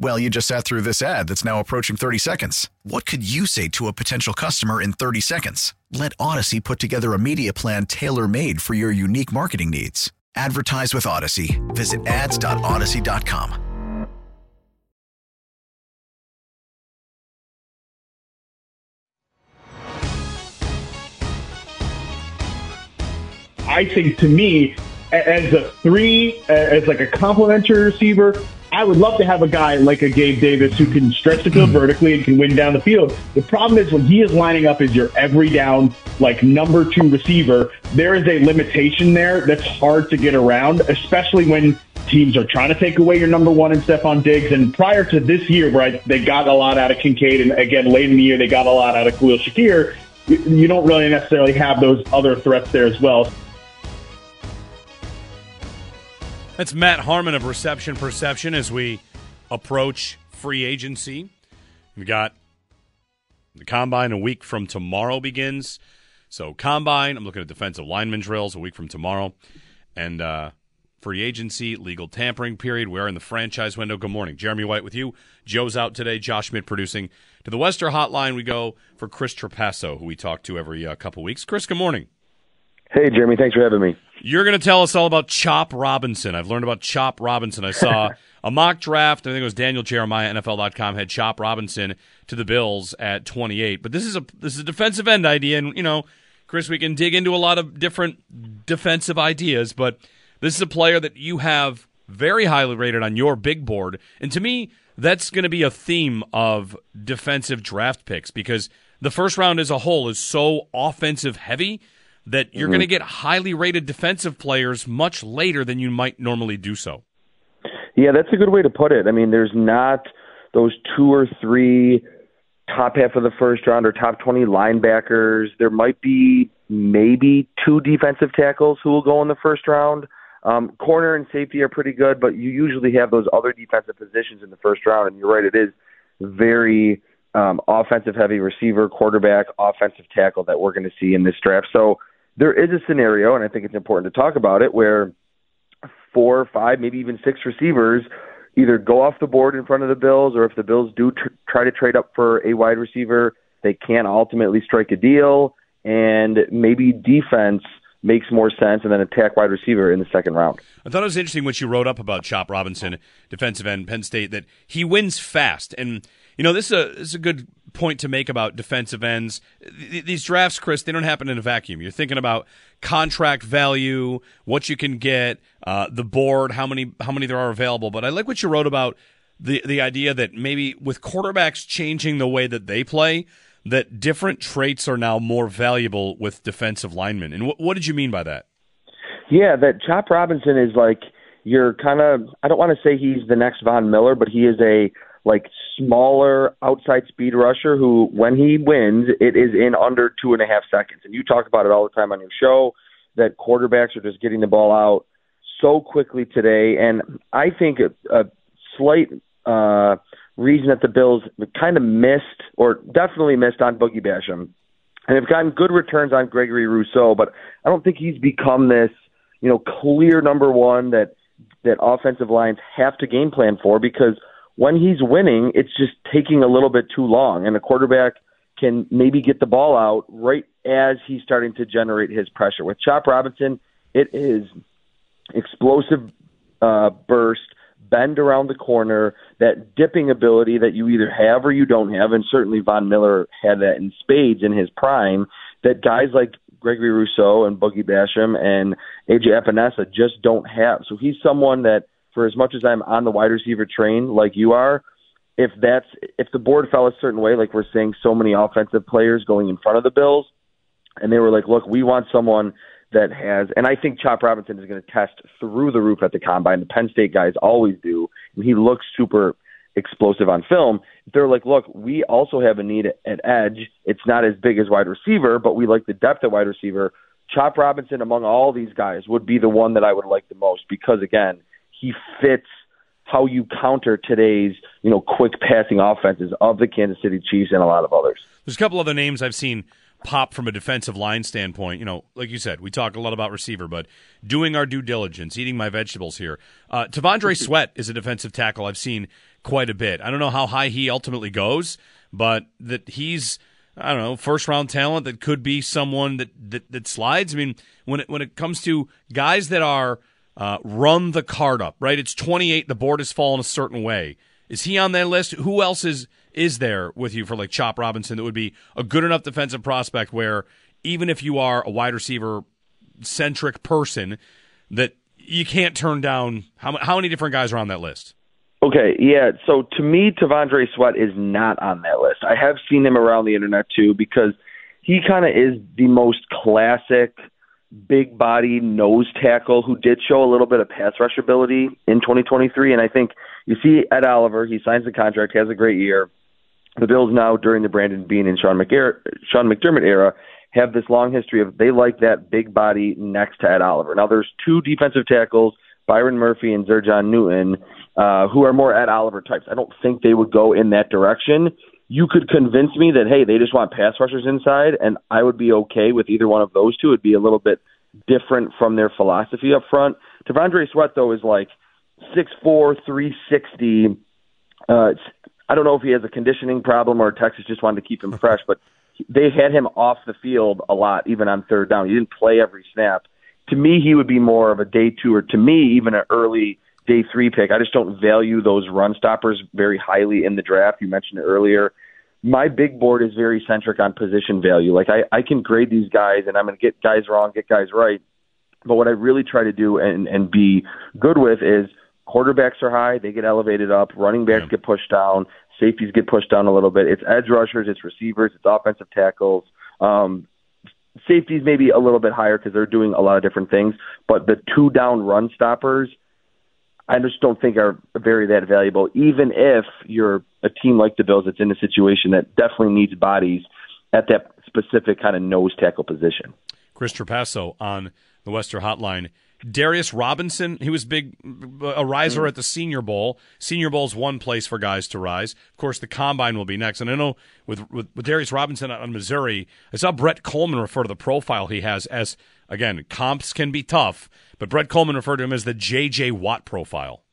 Well, you just sat through this ad that's now approaching 30 seconds. What could you say to a potential customer in 30 seconds? Let Audacy put together a media plan tailor made for your unique marketing needs. Advertise with Audacy. Visit ads.audacy.com. I think to me, as a three, as like a complementary receiver, I would love to have a guy like a Gabe Davis who can stretch the field hmm. vertically and can win down the field. The problem is when he is lining up as your every down, like number two receiver, there is a limitation there that's hard to get around, especially when teams are trying to take away your number one and Stefon Diggs. And prior to this year, where I, they got a lot out of Kincaid, and again, late in the year, they got a lot out of Khalil Shakir, you, you don't really necessarily have those other threats there as well. That's Matt Harmon of Reception Perception as we approach free agency. We've got the combine a week from tomorrow begins. So, combine, I'm looking at defensive lineman drills a week from tomorrow. And uh, free agency, legal tampering period. We're in the franchise window. Good morning. Jeremy White with you. Joe's out today. Josh Schmidt producing. To the Western Hotline, we go for Chris Trapasso, who we talk to every uh, couple weeks. Chris, good morning. Hey, Jeremy. Thanks for having me. You're going to tell us all about Chop Robinson. I've learned about Chop Robinson. I saw a mock draft. I think it was Daniel Jeremiah, NFL.com, had Chop Robinson to the Bills at 28. But this is a this is a defensive end idea, and you know, Chris, we can dig into a lot of different defensive ideas. But this is a player that you have very highly rated on your big board, and to me, that's going to be a theme of defensive draft picks because the first round as a whole is so offensive heavy that you're mm-hmm. going to get highly rated defensive players much later than you might normally do so. Yeah, that's a good way to put it. I mean, there's not those two or three top half of the first round or top 20 linebackers. There might be maybe two defensive tackles who will go in the first round. Um, corner and safety are pretty good, but you usually have those other defensive positions in the first round. And you're right, it is very um, offensive heavy receiver, quarterback, offensive tackle that we're going to see in this draft. So there is a scenario, and I think it's important to talk about it, where four, or five, maybe even six receivers either go off the board in front of the Bills, or if the Bills do tr- try to trade up for a wide receiver, they can't ultimately strike a deal, and maybe defense makes more sense and then attack wide receiver in the second round. I thought it was interesting what you wrote up about Chop Robinson, defensive end, Penn State, that he wins fast. And you know, this is a, this is a good point to make about defensive ends. These drafts, Chris, they don't happen in a vacuum. You're thinking about contract value, what you can get, uh, the board, how many how many there are available. But I like what you wrote about the the idea that maybe with quarterbacks changing the way that they play, that different traits are now more valuable with defensive linemen. And what, what did you mean by that? Yeah, that Chop Robinson is like you're kind of I don't want to say he's the next Von Miller, but he is a like smaller outside speed rusher who, when he wins, it is in under two and a half seconds. And you talk about it all the time on your show that quarterbacks are just getting the ball out so quickly today. And I think a, a slight uh, reason that the Bills kind of missed, or definitely missed on Boogie Basham, and have gotten good returns on Gregory Rousseau, but I don't think he's become this, you know, clear number one that that offensive lines have to game plan for because when he's winning, it's just taking a little bit too long, and a quarterback can maybe get the ball out right as he's starting to generate his pressure. With Chop Robinson, it is explosive uh, burst, bend around the corner, that dipping ability that you either have or you don't have, and certainly Von Miller had that in spades in his prime. That guys like Gregory Rousseau and Boogie Basham and AJ Epenesa just don't have. So he's someone that for as much as I'm on the wide receiver train like you are, if that's if the board fell a certain way, like we're seeing so many offensive players going in front of the Bills, and they were like, look, we want someone that has, and I think Chop Robinson is going to test through the roof at the combine. The Penn State guys always do, and he looks super explosive on film. They're like, look, we also have a need at edge. It's not as big as wide receiver, but we like the depth at wide receiver. Chop Robinson, among all these guys, would be the one that I would like the most because, again, he fits how you counter today's you know quick passing offenses of the Kansas City Chiefs and a lot of others. There's a couple other names I've seen pop from a defensive line standpoint. You know, like you said, we talk a lot about receiver, but doing our due diligence, eating my vegetables here. Uh, T'Vondre Sweat is a defensive tackle I've seen quite a bit. I don't know how high he ultimately goes, but that he's I don't know first round talent that could be someone that that, that slides. I mean, when it when it comes to guys that are uh, run the card up, right? It's 28. The board has fallen a certain way. Is he on that list? Who else is is there with you for like Chop Robinson that would be a good enough defensive prospect where even if you are a wide receiver centric person, that you can't turn down? How how many different guys are on that list? Okay, yeah. So to me, T'Vondre Sweat is not on that list. I have seen him around the internet too because he kind of is the most classic big body nose tackle who did show a little bit of pass rush ability in 2023. And I think you see Ed Oliver, he signs the contract, has a great year. The Bills now, during the Brandon Beane and Sean, McEr- Sean McDermott era, have this long history of they like that big body next to Ed Oliver. Now, there's two defensive tackles, Byron Murphy and Jer'Zhan Newton, uh, who are more Ed Oliver types. I don't think they would go in that direction you could convince me that hey, they just want pass rushers inside, and I would be okay with either one of those two. It'd be a little bit different from their philosophy up front. T'Vondre Sweat though is like six four, three sixty. Uh, I don't know if he has a conditioning problem or Texas just wanted to keep him fresh, but they had him off the field a lot, even on third down. He didn't play every snap. To me, he would be more of a day two, or to me, even an early day three pick. I just don't value those run stoppers very highly in the draft. You mentioned it earlier. My big board is very centric on position value. Like I, I can grade these guys and I'm going to get guys wrong, get guys right. But what I really try to do and, and be good with is quarterbacks are high, they get elevated up, running backs yeah. get pushed down, safeties get pushed down a little bit. It's edge rushers, it's receivers, it's offensive tackles. Um, safeties maybe a little bit higher because they're doing a lot of different things, but the two down run stoppers – I just don't think are very that valuable, even if you're a team like the Bills that's in a situation that definitely needs bodies at that specific kind of nose tackle position. Chris Trapasso on the Western Hotline. Darius Robinson, he was big, a riser mm. at the Senior Bowl. Senior Bowl is one place for guys to rise. Of course, the Combine will be next. And I know with, with, with Darius Robinson on Missouri, I saw Brett Kollmann refer to the profile he has as, again, comps can be tough, but Brett Kollmann referred to him as the J.J. Watt profile.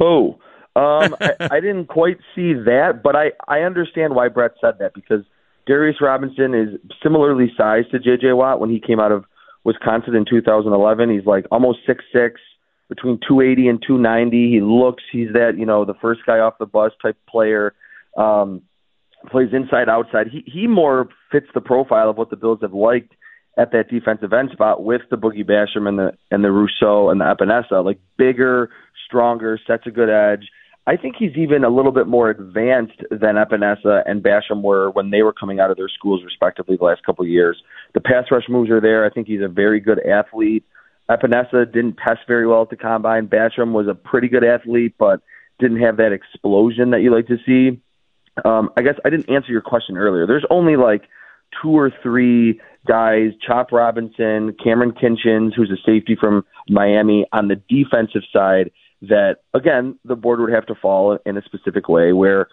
Oh, um, I, I didn't quite see that, but I, I understand why Brett said that because Darius Robinson is similarly sized to J.J. Watt when he came out of Wisconsin in 2011. He's like almost six six, between 280 and 290. He looks, he's that you know the first guy off the bus type player. Um, plays inside outside. He he more fits the profile of what the Bills have liked at that defensive end spot with the Boogie Basham and the and the Rousseau and the Epenesa, like bigger, stronger, sets a good edge. I think he's even a little bit more advanced than Epenesa and Basham were when they were coming out of their schools respectively the last couple of years. The pass rush moves are there. I think he's a very good athlete. Epenesa didn't test very well at the combine. Basham was a pretty good athlete, but didn't have that explosion that you like to see. Um, I guess I didn't answer your question earlier. There's only like two or three guys, Chop Robinson, Kamren Kinchens, who's a safety from Miami, on the defensive side that, again, the board would have to fall in a specific way where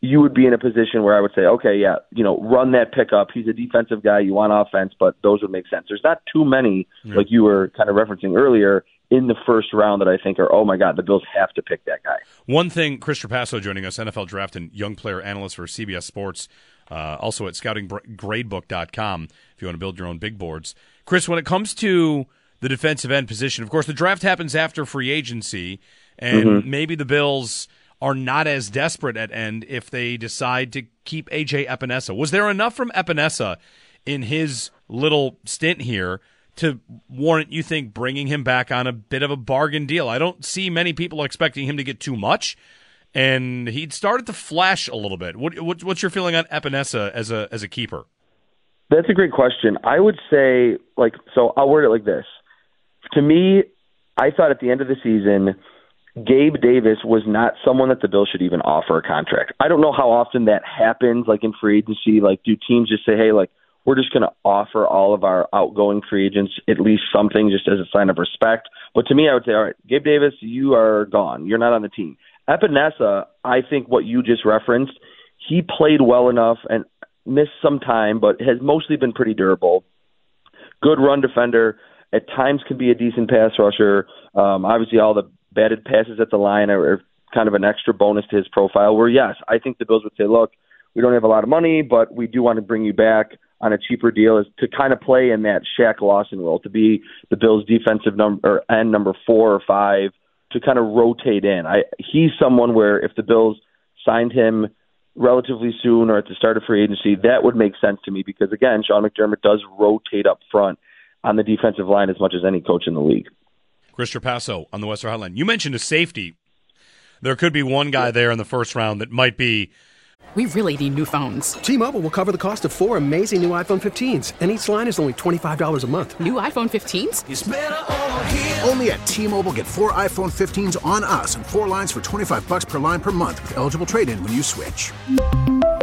you would be in a position where I would say, okay, yeah, you know, run that pickup. He's a defensive guy. You want offense, but those would make sense. There's not too many, yeah. like you were kind of referencing earlier, in the first round that I think are, oh my God, the Bills have to pick that guy. One thing, Chris Trapasso joining us, NFL draft and young player analyst for CBS Sports, uh, also at scoutinggradebook.com if you want to build your own big boards. Chris, when it comes to the defensive end position, of course, the draft happens after free agency, and mm-hmm. maybe the Bills are not as desperate at end if they decide to keep AJ Epenesa. Was there enough from Epenesa in his little stint here to warrant you think bringing him back on a bit of a bargain deal. I don't see many people expecting him to get too much, and he'd started to flash a little bit. What, what, what's your feeling on Epenesa as a as a keeper? That's a great question. I would say, like, so I'll word it like this. To me, I thought at the end of the season, Gabe Davis was not someone that the Bills should even offer a contract. I don't know how often that happens, like in free agency. Like, do teams just say, hey, like, we're just going to offer all of our outgoing free agents at least something just as a sign of respect. But to me, I would say, all right, Gabe Davis, you are gone. You're not on the team. Epenesa, I think what you just referenced, he played well enough and missed some time, but has mostly been pretty durable. Good run defender. At times can be a decent pass rusher. Um, obviously, all the batted passes at the line are, are kind of an extra bonus to his profile. Where yes, I think the Bills would say, look, we don't have a lot of money, but we do want to bring you back on a cheaper deal is to kind of play in that Shaq Lawson role, to be the Bills' defensive number or end number four or five, to kind of rotate in. I he's someone where if the Bills signed him relatively soon or at the start of free agency, that would make sense to me because again, Sean McDermott does rotate up front on the defensive line as much as any coach in the league. Chris Trapasso on the Western Hotline. You mentioned a safety. There could be one guy there in the first round that might be we really need new phones. T-Mobile will cover the cost of four amazing new iPhone 15s, and each line is only $25 a month. New iPhone 15s? Only at T-Mobile get four iPhone 15s on us and four lines for 25 bucks per line per month with eligible trade-in when you switch.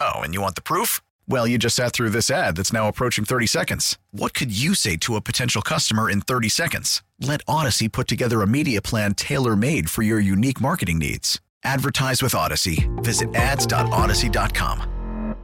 Oh, and you want the proof? Well, you just sat through this ad that's now approaching 30 seconds. What could you say to a potential customer in 30 seconds? Let Audacy put together a media plan tailor made for your unique marketing needs. Advertise with Audacy. Visit ads.audacy.com.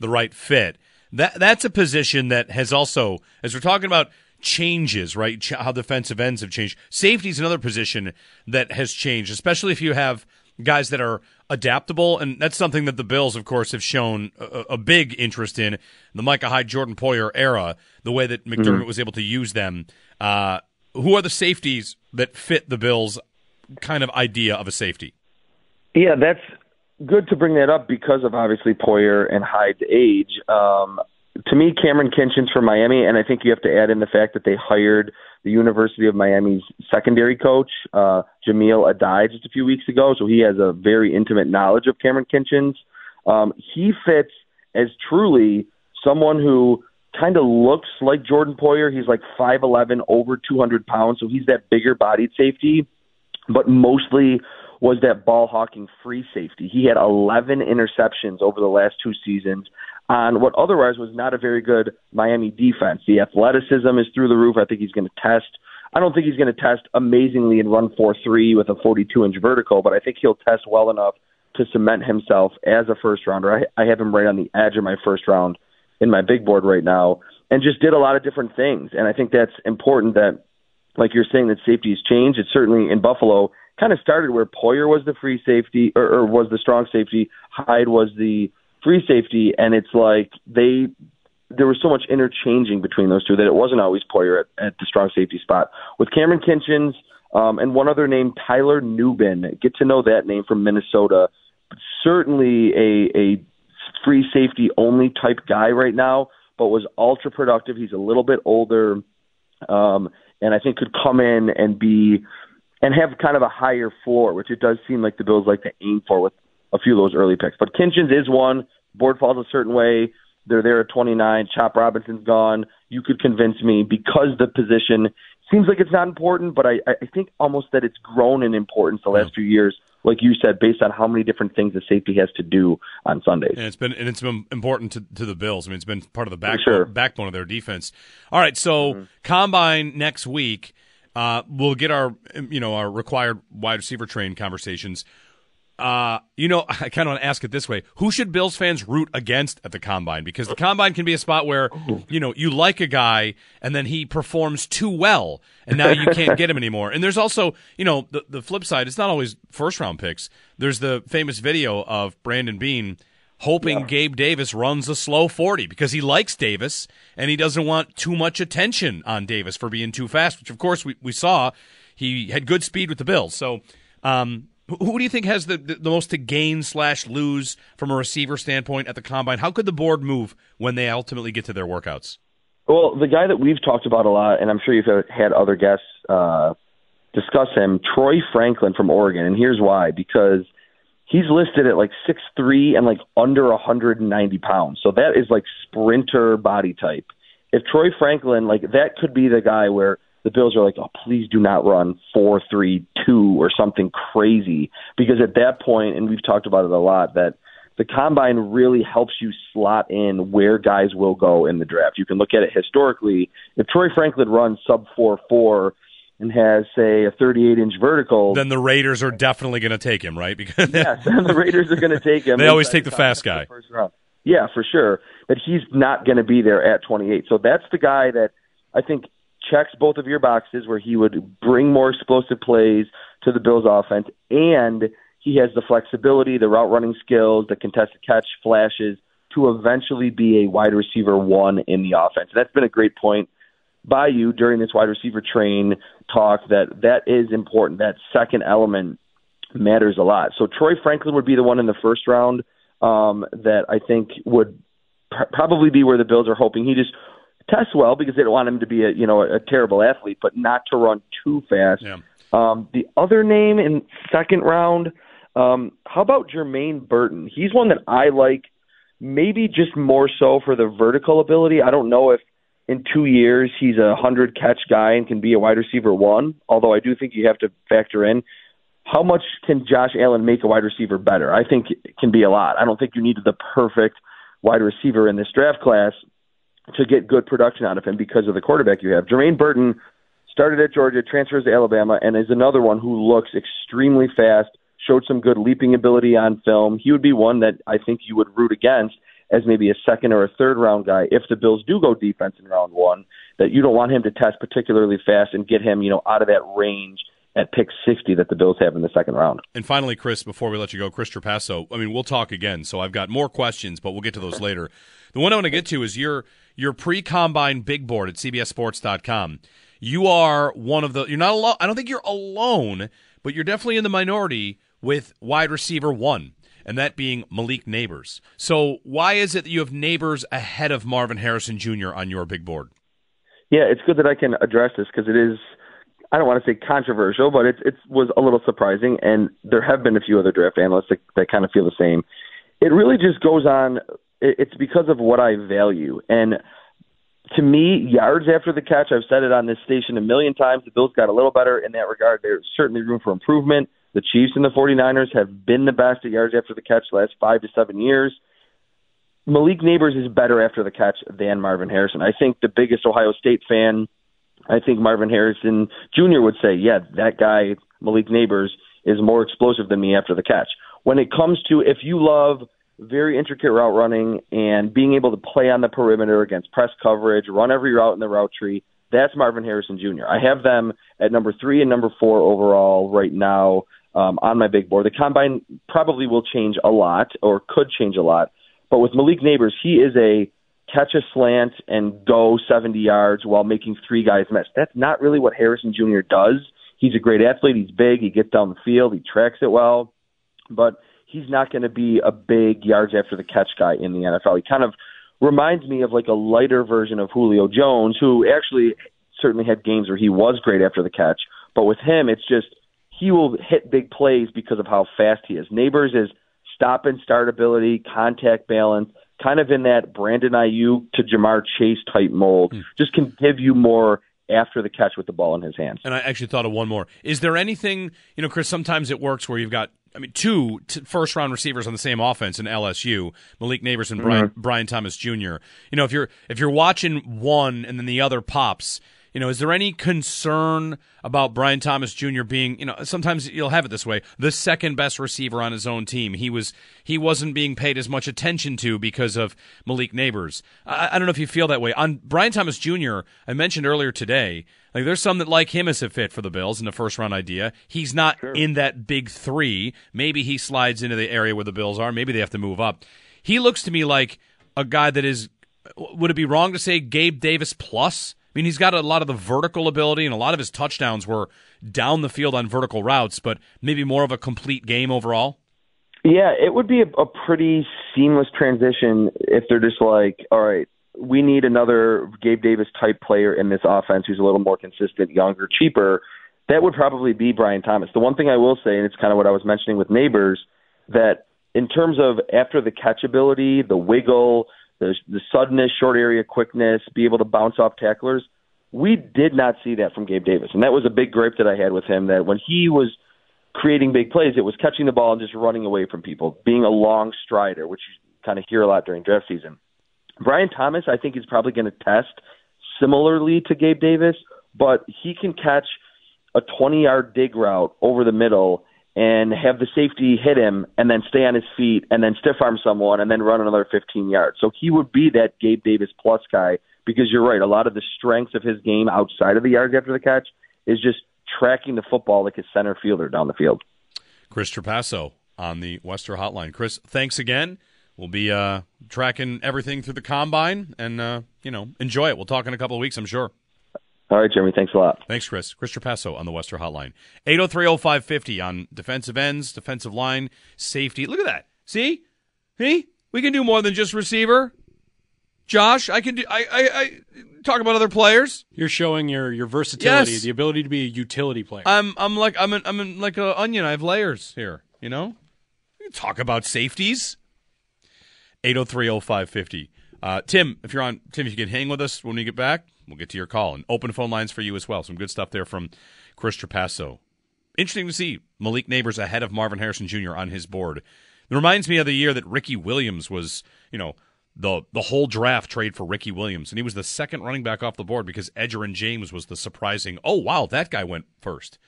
The right fit. That that's a position that has also, as we're talking about changes, right? How defensive ends have changed. Safety is another position that has changed, especially if you have guys that are adaptable, and that's something that the Bills, of course, have shown a, a big interest in the Micah Hyde, Jordan Poyer era. The way that McDermott mm-hmm. was able to use them. Uh, who are the safeties that fit the Bills' kind of idea of a safety? Yeah, that's good to bring that up because of obviously Poyer and Hyde's age. Um, to me, Kamren Kinchens from Miami, and I think you have to add in the fact that they hired the University of Miami's secondary coach, uh, Jahmile Addae, just a few weeks ago. So he has a very intimate knowledge of Kamren Kinchens. Um, he fits as truly someone who kind of looks like Jordan Poyer. He's like 5'11, over 200 pounds. So he's that bigger bodied safety, but mostly was that ball hawking free safety. He had 11 interceptions over the last two seasons on what otherwise was not a very good Miami defense. The athleticism is through the roof. I think he's going to test. I don't think he's going to test amazingly and run 4 3 with a 42 inch vertical, but I think he'll test well enough to cement himself as a first rounder. I, I have him right on the edge of my first round in my big board right now and just did a lot of different things. And I think that's important that, like you're saying, that safety has changed. It certainly in Buffalo kind of started where Poyer was the free safety or, or was the strong safety, Hyde was the free safety, and it's like they there was so much interchanging between those two that it wasn't always Poyer at, at the strong safety spot. With Kamren Kinchens um, and one other name, Tyler Nubin, get to know that name from Minnesota. Certainly a, a free safety only type guy right now, but was ultra productive. He's a little bit older, um, and I think could come in and be and have kind of a higher floor, which it does seem like the Bills like to aim for with a few of those early picks. But Kinchens is one. Board falls a certain way. They're there at 29. Chop Robinson's gone. You could convince me because the position seems like it's not important, but I, I think almost that it's grown in importance the last few years. Like you said, based on how many different things the safety has to do on Sundays. And it's been and it's been important to, to the Bills. I mean, it's been part of the backbone, sure. backbone of their defense. All right, so Mm-hmm. combine next week. Uh, we'll get our you know our required wide receiver train conversations. Uh, you know, I kind of want to ask it this way: Who should Bills fans root against at the combine? Because the combine can be a spot where you know you like a guy and then he performs too well, and now you can't get him anymore. And there's also, you know, the the flip side. It's not always first round picks. There's the famous video of Brandon Beane hoping Gabe Davis runs a slow 40 because he likes Davis and he doesn't want too much attention on Davis for being too fast, which of course we, we saw he had good speed with the Bills. So, um, who do you think has the, the, the most to gain slash lose from a receiver standpoint at the combine? How could the board move when they ultimately get to their workouts? Well, the guy that we've talked about a lot, and I'm sure you've had other guests uh, discuss him, Troy Franklin from Oregon, and here's why: because he's listed at like six three and like under 190 pounds, so that is like sprinter body type. If Troy Franklin, like that, could be the guy where the Bills are like, oh, please do not run four three two or something crazy, because at that point, and we've talked about it a lot, that the combine really helps you slot in where guys will go in the draft. You can look at it historically. If Troy Franklin runs sub four four and has say a 38 inch vertical, Then the Raiders are definitely going to take him, right? Because yes, the Raiders are going to take him. They always take the fast guy. First round. Yeah, for sure. But he's not going to be there at 28. So that's the guy that I think checks both of your boxes where he would bring more explosive plays to the Bills offense and he has the flexibility, the route running skills, the contested catch flashes to eventually be a wide receiver one in the offense. That's been a great point by you during this wide receiver train talk that that is important. That second element matters a lot. So Troy Franklin would be the one in the first round um, that I think would pr- probably be where the Bills are hoping he just tests well because they don't want him to be a you know a terrible athlete, but not to run too fast. Yeah. Um, the other name in second round, um, how about Jermaine Burton? He's one that I like, maybe just more so for the vertical ability. I don't know if in two years he's a hundred catch guy and can be a wide receiver one. Although I do think you have to factor in how much can Josh Allen make a wide receiver better. I think it can be a lot. I don't think you need the perfect wide receiver in this draft class to get good production out of him because of the quarterback you have. Jermaine Burton started at Georgia, transfers to Alabama, and is another one who looks extremely fast, showed some good leaping ability on film. He would be one that I think you would root against as maybe a second or a third round guy if the Bills do go defense in round one, that you don't want him to test particularly fast and get him, you know, out of that range at pick 60 that the Bills have in the second round. And finally, Chris, before we let you go, Chris Trapasso, I mean, we'll talk again, so I've got more questions, but we'll get to those later. The one I want to get to is your your pre-combine big board at cbssports.com. You are one of the you're not alone. I don't think you're alone, but you're definitely in the minority with wide receiver 1, and that being Malik Nabers. So, why is it that you have Nabers ahead of Marvin Harrison Jr. on your big board? Yeah, it's good that I can address this because it is I don't want to say controversial, but it it was a little surprising, and there have been a few other draft analysts that, that kind of feel the same. It really just goes on. it- It's because of what I value, and to me, yards after the catch. I've said it on this station a million times. The Bills got a little better in that regard. There's certainly room for improvement. The Chiefs and the 49ers have been the best at yards after the catch the last five to seven years. Malik Nabers is better after the catch than Marvin Harrison. I think the biggest Ohio State fan I think Marvin Harrison Jr. would say, yeah, that guy, Malik Nabers, is more explosive than me after the catch. When it comes to if you love very intricate route running and being able to play on the perimeter against press coverage, run every route in the route tree, that's Marvin Harrison Jr. I have them at number three and number four overall right now um, on my big board. The combine probably will change a lot or could change a lot, but with Malik Nabers, he is a catch a slant and go 70 yards while making three guys miss. That's not really what Harrison Jr. does. He's a great athlete. He's big. He gets down the field. He tracks it well, but he's not going to be a big yards after the catch guy in the NFL. He kind of reminds me of like a lighter version of Julio Jones, who actually certainly had games where he was great after the catch. But with him, it's just he will hit big plays because of how fast he is. Nabers is stop and start ability, contact balance, kind of in that Brandon Aiyuk to Ja'Marr Chase type mold. Just can give you more after the catch with the ball in his hands. And I actually thought of one more. Is there anything, you know, Chris, sometimes it works where you've got, I mean, two t- first round receivers on the same offense in LSU, Malik Nabers and Brian, Mhm. Brian Thomas Jr. You know, if you're, if you're watching one and then the other pops, you know, is there any concern about Brian Thomas Jr. being, you know, sometimes you'll have it this way, the second best receiver on his own team. He was he wasn't being paid as much attention to because of Malik Nabers. I, I don't know if you feel that way. On Brian Thomas Jr., I mentioned earlier today, like there's some that like him as a fit for the Bills in the first round idea. He's not in that big three. Maybe he slides into the area where the Bills are. Maybe they have to move up. He looks to me like a guy that is would it be wrong to say Gabe Davis plus? I mean, he's got a lot of the vertical ability, and a lot of his touchdowns were down the field on vertical routes, but maybe more of a complete game overall. Yeah, it would be a, a pretty seamless transition if they're just like, all right, we need another Gabe Davis type player in this offense who's a little more consistent, younger, cheaper. That would probably be Brian Thomas. The one thing I will say, and it's kind of what I was mentioning with Nabers, that in terms of after the catch ability, the wiggle, the, the suddenness, short area quickness, be able to bounce off tacklers, we did not see that from Gabe Davis. And that was a big gripe that I had with him that when he was creating big plays, it was catching the ball and just running away from people, being a long strider, which you kind of hear a lot during draft season. Brian Thomas, I think, is probably going to test similarly to Gabe Davis, but he can catch a 20 yard dig route over the middle and have the safety hit him and then stay on his feet and then stiff arm someone and then run another 15 yards. So he would be that Gabe Davis plus guy because you're right. A lot of the strengths of his game outside of the yards after the catch is just tracking the football like a center fielder down the field. Chris Trapasso on the Western Hotline. Chris, thanks again. We'll be uh, tracking everything through the combine and, uh, you know, enjoy it. We'll talk in a couple of weeks, I'm sure. All right, Jeremy. Thanks a lot. Thanks, Chris. Chris Trapasso on the Western Hotline. 8030550 on defensive ends, defensive line, safety. Look at that. See? See? We can do more than just receiver. Josh, I can do I I, I talk about other players. You're showing your your versatility, Yes. the ability to be a utility player. I'm I'm like I'm an, I'm an, like a onion. I have layers here. You know, we can talk about safeties. 8030550. Uh, Tim, if you're on, Tim, if you can hang with us when we get back, we'll get to your call and open phone lines for you as well. Some good stuff there from Chris Trapasso. Interesting to see Malik Nabers ahead of Marvin Harrison Jr. on his board. It reminds me of the year that Ricky Williams was, you know, the the whole draft trade for Ricky Williams, and he was the second running back off the board because Edgerrin James was the surprising. Oh wow, that guy went first.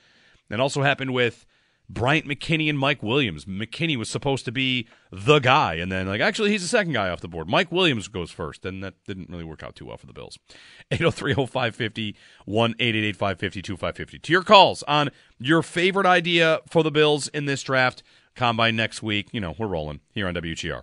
That also happened with Bryant McKinnie and Mike Williams. McKinnie was supposed to be the guy, and then like actually he's the second guy off the board. Mike Williams goes first, and that didn't really work out too well for the Bills. 803-0550, 1-888-550-2550. To your calls on your favorite idea for the Bills in this draft. Combine next week. You know, we're rolling here on WGR.